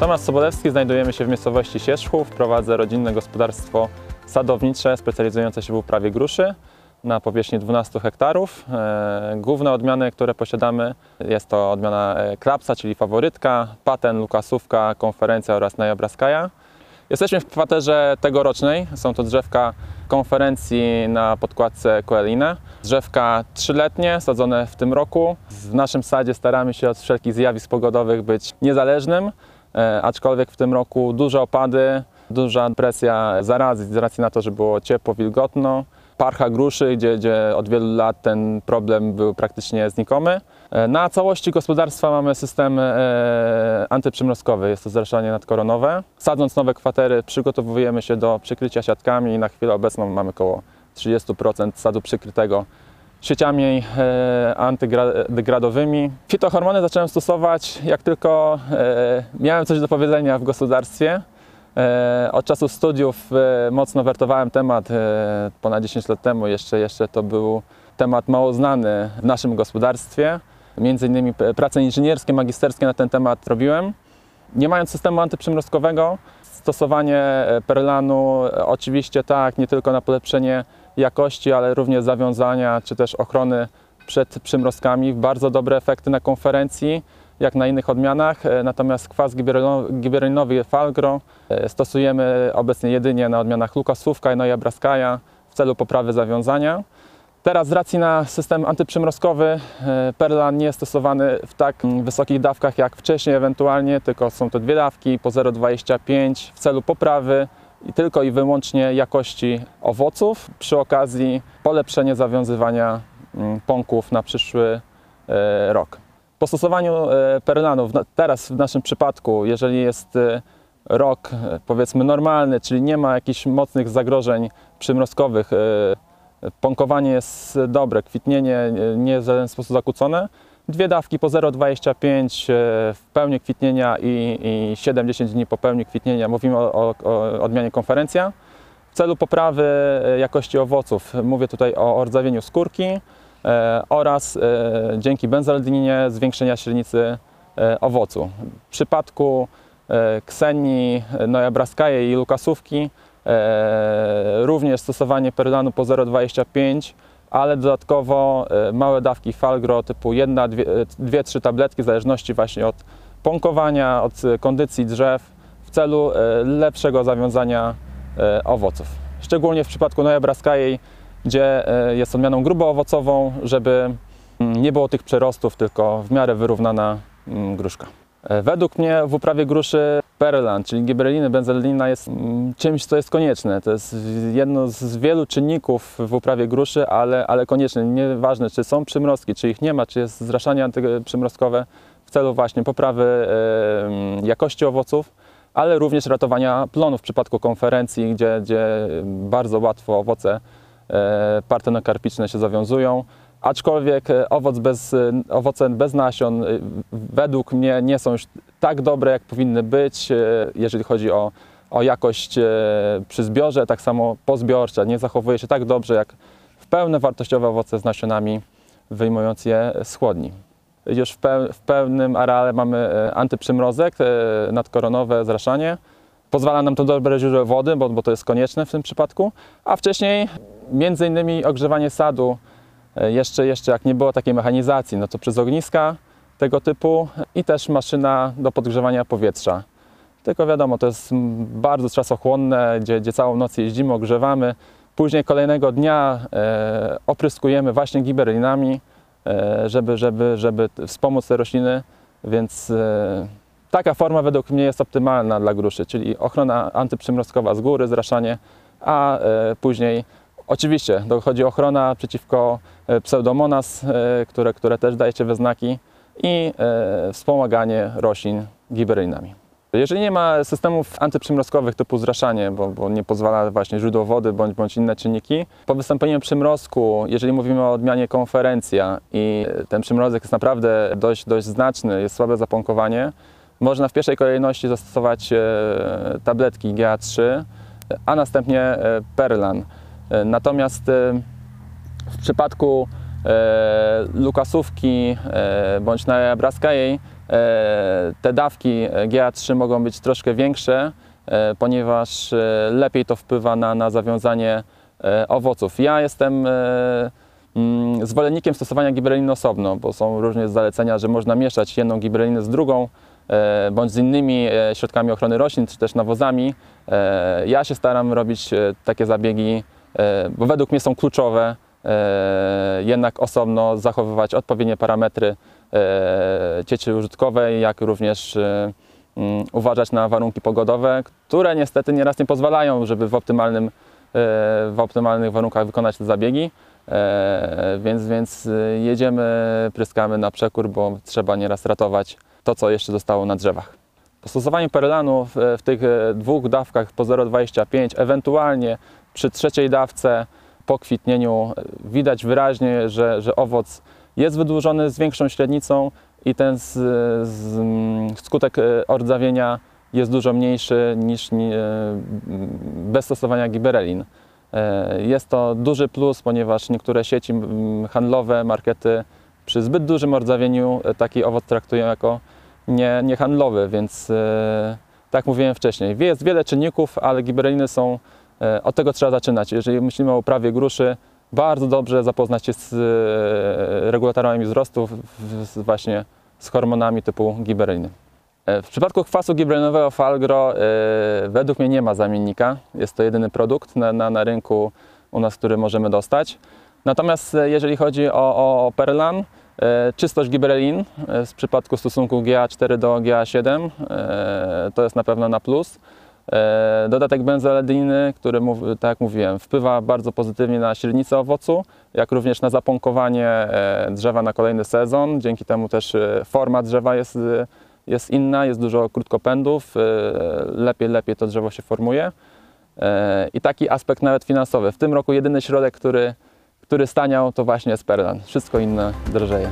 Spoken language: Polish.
Tomasz Sobolewski, znajdujemy się w miejscowości Sierzchów. Prowadzę rodzinne gospodarstwo sadownicze specjalizujące się w uprawie gruszy na powierzchni 12 hektarów. E, Główne odmiany, które posiadamy jest to odmiana e, Klapsa, czyli faworytka, Paten, Lukasówka, Konferencja oraz Najabraskaja. Jesteśmy w kwaterze tegorocznej. Są to drzewka konferencji na podkładce Coeline. Drzewka trzyletnie, sadzone w tym roku. W naszym sadzie staramy się od wszelkich zjawisk pogodowych być niezależnym, aczkolwiek w tym roku duże opady, duża presja zarazy z racji na to, że było ciepło, wilgotno. Parcha gruszy, gdzie, gdzie od wielu lat ten problem był praktycznie znikomy. E, Na całości gospodarstwa mamy system e, antyprzymrozkowy, jest to zraszanie nadkoronowe. Sadząc nowe kwatery przygotowujemy się do przykrycia siatkami i na chwilę obecną mamy około 30% sadu przykrytego sieciami e, antydegradowymi. Fitohormony zacząłem stosować jak tylko e, miałem coś do powiedzenia w gospodarstwie. E, Od czasu studiów mocno wertowałem temat. Ponad 10 lat temu jeszcze, jeszcze to był temat mało znany w naszym gospodarstwie. Między innymi prace inżynierskie, magisterskie na ten temat robiłem. Nie mając systemu antyprzymrozkowego, stosowanie e, perlanu e, oczywiście tak, nie tylko na polepszenie jakości, ale również zawiązania czy też ochrony przed przymrozkami. Bardzo dobre efekty na konferencji, jak na innych odmianach. E, Natomiast kwas giberelinowy Falgro stosujemy obecnie jedynie na odmianach Lukasówka i Noja Braskaja w celu poprawy zawiązania. Teraz z racji na system antyprzymrozkowy e, Perlan nie jest stosowany w tak mm, wysokich dawkach jak wcześniej ewentualnie, tylko są to dwie dawki po 0,25 w celu poprawy i tylko i wyłącznie jakości owoców. Przy okazji polepszenie zawiązywania mm, pąków na przyszły e, rok. Po stosowaniu e, perlanu, w na- teraz w naszym przypadku, jeżeli jest rok powiedzmy normalny, czyli nie ma jakichś mocnych zagrożeń przymrozkowych, Pąkowanie jest dobre, kwitnienie nie jest w żaden sposób zakłócone. Dwie dawki po 0,25 e, w pełni kwitnienia i, i 7-10 dni po pełni kwitnienia. Mówimy o, o, o odmianie konferencja. W celu poprawy e, jakości owoców mówię tutaj o rdzawieniu skórki e, oraz dzięki benzaldyninie zwiększenia średnicy owocu. W przypadku ksenii, Noja Braskaje i Lukasówki również stosowanie perlanu po 0,25, ale dodatkowo e, małe dawki Falgro typu 1-2-3 tabletki w zależności właśnie od pąkowania, od e, kondycji drzew w celu e, lepszego zawiązania e, owoców. Szczególnie w przypadku Noja Braskajej, gdzie e, jest odmianą gruboowocową, żeby mm, nie było tych przerostów, tylko w miarę wyrównana mm, gruszka. E, Według mnie w uprawie gruszy Perlan, czyli gibberelliny, benzellina jest mm, czymś, co jest konieczne. To jest jedno z wielu czynników w uprawie gruszy, ale, ale konieczne. Nieważne, czy są przymrozki, czy ich nie ma, czy jest zraszanie antyprzymrozkowe w celu właśnie poprawy jakości owoców, ale również ratowania plonów w przypadku konferencji, gdzie, gdzie bardzo łatwo owoce e, partenokarpiczne się zawiązują. Aczkolwiek e, owoc bez, e, owoce bez nasion e, według mnie nie są już tak dobre, jak powinny być, jeżeli chodzi o, o jakość przy zbiorze, tak samo pozbiorcza. Nie zachowuje się tak dobrze, jak w pełne wartościowe owoce z nasionami, wyjmując je z chłodni. Już w, peł, w pełnym areale mamy antyprzymrozek, nadkoronowe zraszanie. Pozwala nam to dobre źródło wody, bo, bo to jest konieczne w tym przypadku. A wcześniej między innymi ogrzewanie sadu, jeszcze, jeszcze jak nie było takiej mechanizacji, no to przez ogniska tego typu i też maszyna do podgrzewania powietrza. Tylko wiadomo, to jest bardzo czasochłonne, gdzie, gdzie całą noc jeździmy, ogrzewamy. Później kolejnego dnia e, opryskujemy właśnie giberlinami, e, żeby, żeby, żeby wspomóc te rośliny, więc e, taka forma według mnie jest optymalna dla gruszy, czyli ochrona antyprzymrozkowa z góry, zraszanie, a e, później oczywiście dochodzi ochrona przeciwko e, pseudomonas, e, które, które też dajecie we znaki i e, wspomaganie roślin giberlinami. Jeżeli nie ma systemów antyprzymrozkowych typu zraszanie, bo, bo nie pozwala właśnie źródło wody bądź, bądź inne czynniki, po wystąpieniu przymrozku, jeżeli mówimy o odmianie konferencja i ten przymrozek jest naprawdę dość, dość znaczny, jest słabe zapąkowanie, można w pierwszej kolejności zastosować tabletki GA3, a następnie Perlan. E, Natomiast e, w przypadku e, Lukasówki bądź na e, te dawki e, GA3 mogą być troszkę większe, ponieważ lepiej to wpływa na, na zawiązanie owoców. Ja jestem mm, zwolennikiem stosowania gibberelliny osobno, bo są różne zalecenia, że można mieszać jedną gibberellinę z drugą, bądź z innymi środkami ochrony roślin, czy też nawozami. Ja się staram robić takie zabiegi, bo według mnie są kluczowe, e, jednak osobno zachowywać odpowiednie parametry e, cieczy użytkowej, jak również e, mm, uważać na warunki pogodowe, które niestety nieraz nie pozwalają, żeby w, optymalnym, e, w optymalnych warunkach wykonać te zabiegi. E, Więc, więc e, jedziemy, pryskamy na przekór, bo trzeba nieraz ratować to, co jeszcze zostało na drzewach. Po stosowaniu perlanu w, w tych e, dwóch dawkach po 0,25, ewentualnie przy trzeciej dawce po kwitnieniu widać wyraźnie, że, że owoc jest wydłużony z większą średnicą i ten z, z, mm, skutek e, ordzawienia jest dużo mniejszy niż ni- e, bez stosowania gibberellin. E, Jest to duży plus, ponieważ niektóre sieci handlowe, markety przy zbyt dużym ordzawieniu taki owoc traktują jako nie, niehandlowy, więc tak mówiłem wcześniej, jest wiele czynników, ale gibberelliny są, od tego trzeba zaczynać. Jeżeli myślimy o uprawie gruszy, bardzo dobrze zapoznać się z e, regulatorami wzrostu, właśnie z hormonami typu gibberelliny. E, W przypadku kwasu gibberellinowego Falgro e, według mnie nie ma zamiennika. Jest to jedyny produkt na, na, na rynku u nas, który możemy dostać. Natomiast e, jeżeli chodzi o, o, o Perlan, e, czystość gibberellin e, w przypadku stosunku GA4 do GA7 e, to jest na pewno na plus. E, Dodatek benzoledyny, który, tak jak mówiłem, wpływa bardzo pozytywnie na średnicę owocu, jak również na zapąkowanie e, drzewa na kolejny sezon. Dzięki temu też e, forma drzewa jest, jest inna, jest dużo krótkopędów, lepiej, lepiej to drzewo się formuje. I taki aspekt nawet finansowy. W tym roku jedyny środek, który, który staniał, to właśnie jest perlan. Wszystko inne drożeje.